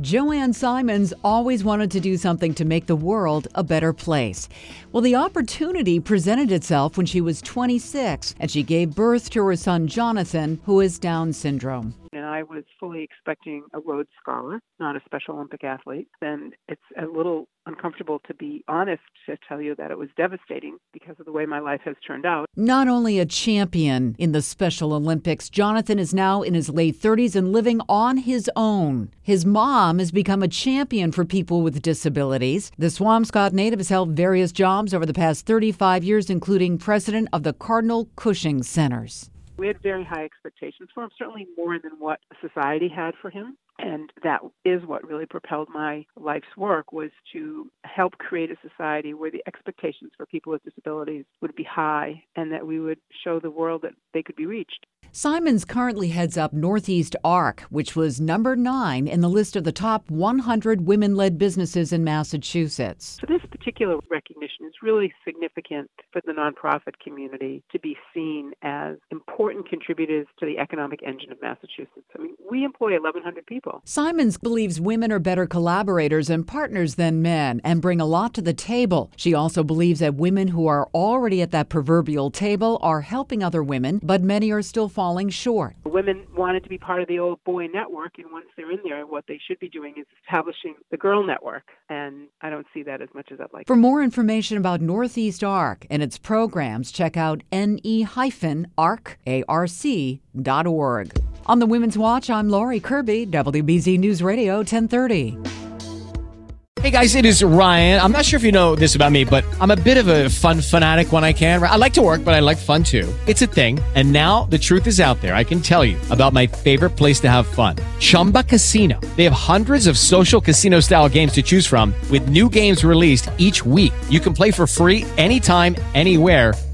Joanne Simons always wanted to do something to make the world a better place. Well, the opportunity presented itself when she was 26 and she gave birth to her son Jonathan, who has Down syndrome. And I was fully expecting a Rhodes Scholar, not a Special Olympic athlete. And it's a little uncomfortable to be honest to tell you that it was devastating because of the way my life has turned out. Not only a champion in the Special Olympics, Jonathan is now in his late 30s and living on his own. His mom has become a champion for people with disabilities. The Swampscott native has held various jobs over the past 35 years, including president of the Cardinal Cushing Centers. We had very high expectations for him, certainly more than what society had for him. And that is what really propelled my life's work was to help create a society where the expectations for people with disabilities would be high and that we would show the world that they could be reached. Simons currently heads up Northeast ARC, which was number nine in the list of the top 100 women led businesses in Massachusetts. So, this particular recognition is really significant for the nonprofit community to be seen important contributors to the economic engine of Massachusetts. I mean, we employ 1,100 people. Simons believes women are better collaborators and partners than men and bring a lot to the table. She also believes that women who are already at that proverbial table are helping other women, but many are still falling short. Women wanted to be part of the old boy network, and once they're in there, what they should be doing is establishing the girl network. And I don't see that as much as I'd like. For more information about Northeast ARC and its programs, check out ne-arc.org. On the Women's Watch, I'm Laurie Kirby, WBZ News Radio 1030. Hey guys, it is Ryan. I'm not sure if you know this about me, but I'm a bit of a fun fanatic when I can. I like to work, but I like fun too. It's a thing. And now the truth is out there. I can tell you about my favorite place to have fun Chumba Casino. They have hundreds of social casino style games to choose from, with new games released each week. You can play for free anytime, anywhere.